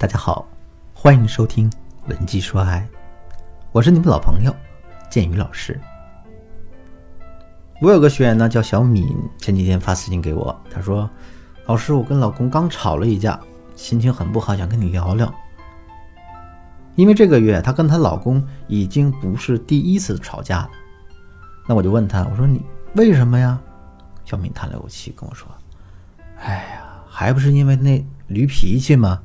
大家好，欢迎收听《文姬说爱》，我是你们老朋友建宇老师。我有个学员呢，叫小敏，前几天发私信给我，她说：“老师，我跟老公刚吵了一架，心情很不好，想跟你聊聊。因为这个月她跟她老公已经不是第一次吵架了。”那我就问她，我说：“你为什么呀？”小敏叹了口气跟我说：“哎呀，还不是因为那驴脾气吗？”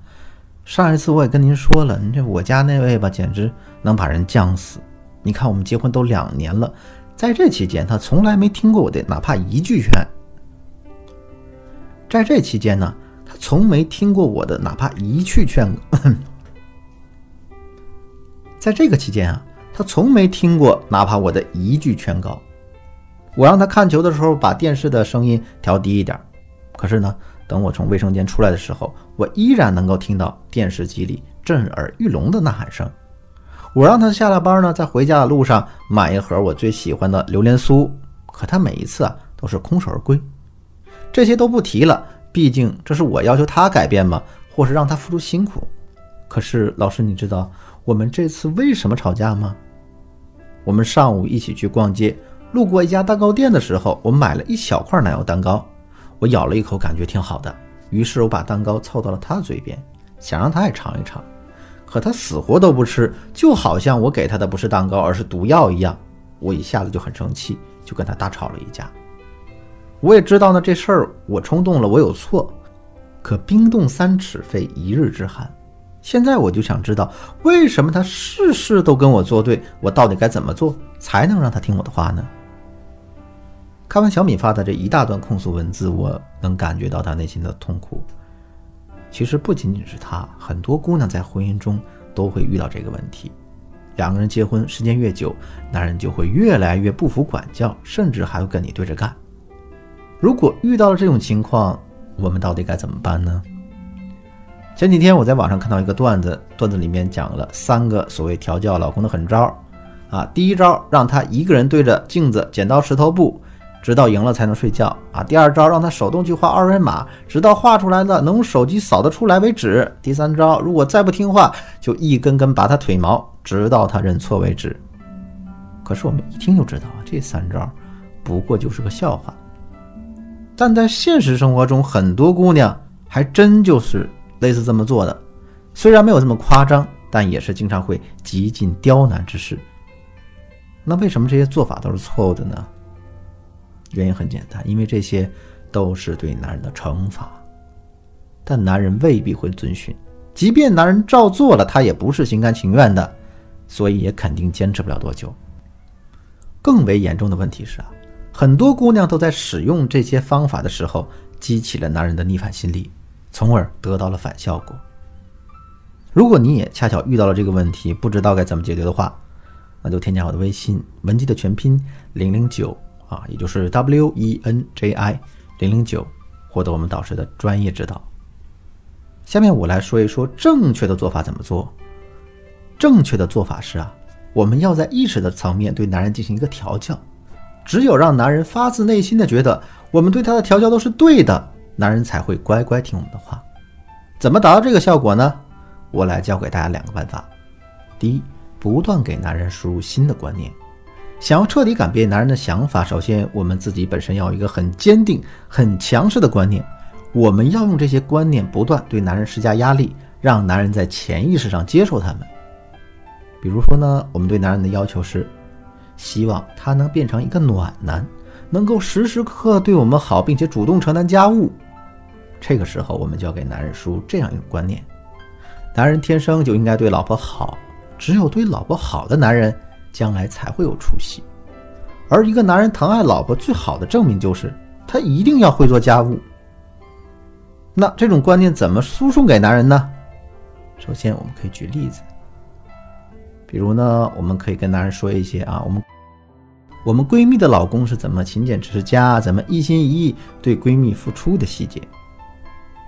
上一次我也跟您说了，你这我家那位吧，简直能把人犟死。你看我们结婚都两年了，在这期间他从来没听过我的哪怕一句劝。在这期间呢，他从没听过我的哪怕一句劝。在这个期间啊，他从没听过哪怕我的一句劝告。我让他看球的时候把电视的声音调低一点，可是呢。等我从卫生间出来的时候，我依然能够听到电视机里震耳欲聋的呐喊声。我让他下了班呢，在回家的路上买一盒我最喜欢的榴莲酥，可他每一次啊都是空手而归。这些都不提了，毕竟这是我要求他改变嘛，或是让他付出辛苦。可是老师，你知道我们这次为什么吵架吗？我们上午一起去逛街，路过一家蛋糕店的时候，我买了一小块奶油蛋糕。我咬了一口，感觉挺好的，于是我把蛋糕凑到了他的嘴边，想让他也尝一尝。可他死活都不吃，就好像我给他的不是蛋糕，而是毒药一样。我一下子就很生气，就跟他大吵了一架。我也知道呢，这事儿我冲动了，我有错。可冰冻三尺非一日之寒，现在我就想知道，为什么他事事都跟我作对？我到底该怎么做才能让他听我的话呢？看完小敏发的这一大段控诉文字，我能感觉到她内心的痛苦。其实不仅仅是她，很多姑娘在婚姻中都会遇到这个问题。两个人结婚时间越久，男人就会越来越不服管教，甚至还会跟你对着干。如果遇到了这种情况，我们到底该怎么办呢？前几天我在网上看到一个段子，段子里面讲了三个所谓调教老公的狠招啊。第一招，让他一个人对着镜子剪刀石头布。直到赢了才能睡觉啊！第二招让他手动去画二维码，直到画出来的能用手机扫得出来为止。第三招，如果再不听话，就一根根拔他腿毛，直到他认错为止。可是我们一听就知道啊，这三招不过就是个笑话。但在现实生活中，很多姑娘还真就是类似这么做的，虽然没有这么夸张，但也是经常会极尽刁难之事。那为什么这些做法都是错误的呢？原因很简单，因为这些都是对男人的惩罚，但男人未必会遵循。即便男人照做了，他也不是心甘情愿的，所以也肯定坚持不了多久。更为严重的问题是啊，很多姑娘都在使用这些方法的时候，激起了男人的逆反心理，从而得到了反效果。如果你也恰巧遇到了这个问题，不知道该怎么解决的话，那就添加我的微信文姬的全拼零零九。啊，也就是 W E N J I 零零九，获得我们导师的专业指导。下面我来说一说正确的做法怎么做。正确的做法是啊，我们要在意识的层面对男人进行一个调教。只有让男人发自内心的觉得我们对他的调教都是对的，男人才会乖乖听我们的话。怎么达到这个效果呢？我来教给大家两个办法。第一，不断给男人输入新的观念。想要彻底改变男人的想法，首先我们自己本身要有一个很坚定、很强势的观念。我们要用这些观念不断对男人施加压力，让男人在潜意识上接受他们。比如说呢，我们对男人的要求是，希望他能变成一个暖男，能够时时刻刻对我们好，并且主动承担家务。这个时候，我们就要给男人输入这样一种观念：男人天生就应该对老婆好，只有对老婆好的男人。将来才会有出息，而一个男人疼爱老婆最好的证明就是他一定要会做家务。那这种观念怎么输送给男人呢？首先，我们可以举例子，比如呢，我们可以跟男人说一些啊，我们我们闺蜜的老公是怎么勤俭持家，怎么一心一意对闺蜜付出的细节。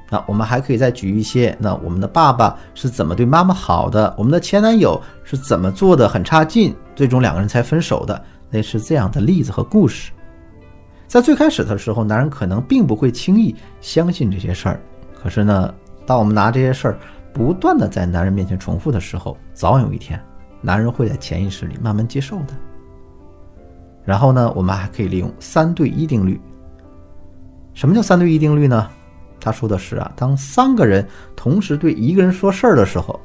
那我们还可以再举一些，那我们的爸爸是怎么对妈妈好的？我们的前男友是怎么做的很差劲，最终两个人才分手的？类似这样的例子和故事，在最开始的时候，男人可能并不会轻易相信这些事儿。可是呢，当我们拿这些事儿不断的在男人面前重复的时候，早晚有一天，男人会在潜意识里慢慢接受的。然后呢，我们还可以利用三对一定律。什么叫三对一定律呢？他说的是啊，当三个人同时对一个人说事儿的时候，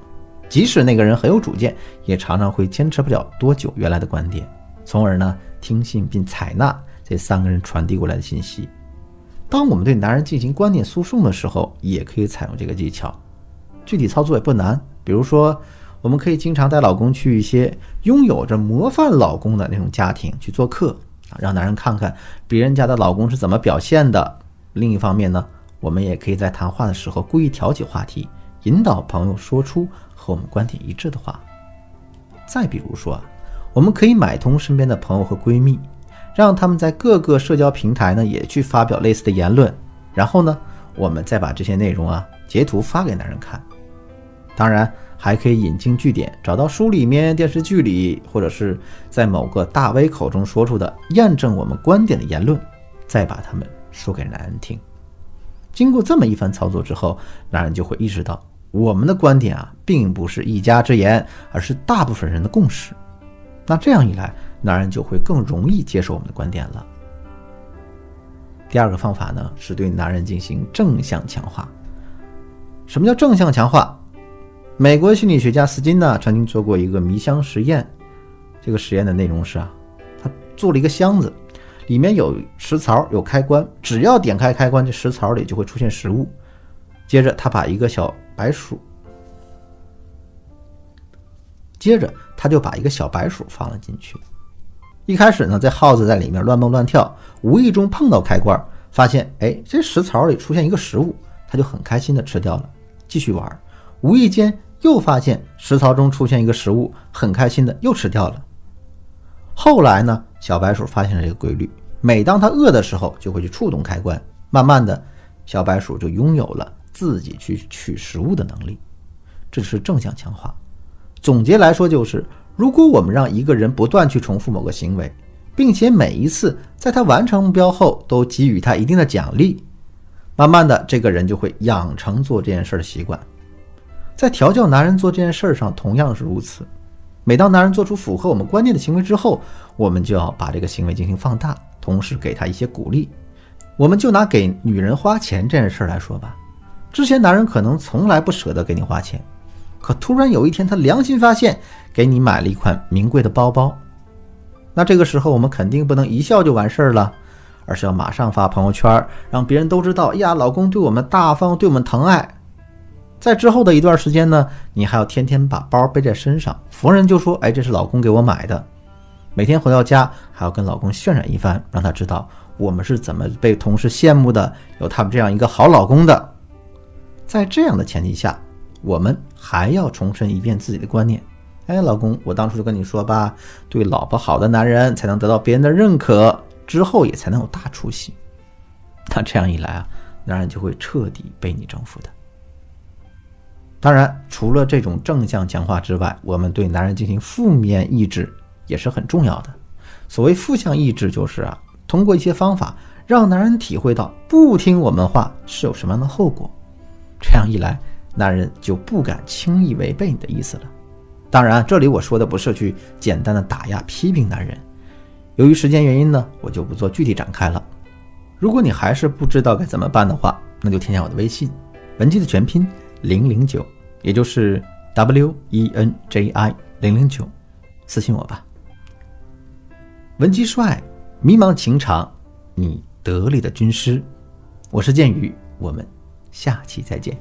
即使那个人很有主见，也常常会坚持不了多久原来的观点，从而呢听信并采纳这三个人传递过来的信息。当我们对男人进行观点诉讼的时候，也可以采用这个技巧，具体操作也不难。比如说，我们可以经常带老公去一些拥有着模范老公的那种家庭去做客啊，让男人看看别人家的老公是怎么表现的。另一方面呢，我们也可以在谈话的时候故意挑起话题，引导朋友说出和我们观点一致的话。再比如说，我们可以买通身边的朋友和闺蜜，让他们在各个社交平台呢也去发表类似的言论，然后呢，我们再把这些内容啊截图发给男人看。当然，还可以引经据典，找到书里面、电视剧里，或者是在某个大 V 口中说出的验证我们观点的言论，再把它们。说给男人听，经过这么一番操作之后，男人就会意识到我们的观点啊，并不是一家之言，而是大部分人的共识。那这样一来，男人就会更容易接受我们的观点了。第二个方法呢，是对男人进行正向强化。什么叫正向强化？美国心理学家斯金呢，曾经做过一个迷箱实验。这个实验的内容是啊，他做了一个箱子。里面有食槽，有开关，只要点开开关，这食槽里就会出现食物。接着，他把一个小白鼠，接着他就把一个小白鼠放了进去。一开始呢，这耗子在里面乱蹦乱跳，无意中碰到开关，发现哎，这食槽里出现一个食物，他就很开心的吃掉了，继续玩。无意间又发现食槽中出现一个食物，很开心的又吃掉了。后来呢？小白鼠发现了这个规律，每当它饿的时候，就会去触动开关。慢慢的，小白鼠就拥有了自己去取食物的能力。这是正向强化。总结来说，就是如果我们让一个人不断去重复某个行为，并且每一次在他完成目标后都给予他一定的奖励，慢慢的，这个人就会养成做这件事的习惯。在调教男人做这件事上，同样是如此。每当男人做出符合我们观念的行为之后，我们就要把这个行为进行放大，同时给他一些鼓励。我们就拿给女人花钱这件事来说吧，之前男人可能从来不舍得给你花钱，可突然有一天他良心发现，给你买了一款名贵的包包，那这个时候我们肯定不能一笑就完事儿了，而是要马上发朋友圈，让别人都知道呀，老公对我们大方，对我们疼爱。在之后的一段时间呢，你还要天天把包背在身上，逢人就说：“哎，这是老公给我买的。”每天回到家还要跟老公渲染一番，让他知道我们是怎么被同事羡慕的，有他们这样一个好老公的。在这样的前提下，我们还要重申一遍自己的观念：“哎，老公，我当初就跟你说吧，对老婆好的男人才能得到别人的认可，之后也才能有大出息。”那这样一来啊，男人就会彻底被你征服的。当然，除了这种正向强化之外，我们对男人进行负面抑制也是很重要的。所谓负向抑制，就是啊，通过一些方法让男人体会到不听我们话是有什么样的后果。这样一来，男人就不敢轻易违背你的意思了。当然，这里我说的不是去简单的打压批评男人。由于时间原因呢，我就不做具体展开了。如果你还是不知道该怎么办的话，那就添加我的微信，文姬的全拼。零零九，也就是 wenji 零零九私信我吧。文姬帅迷茫情场你得力的军师。我是剑鱼我们下期再见。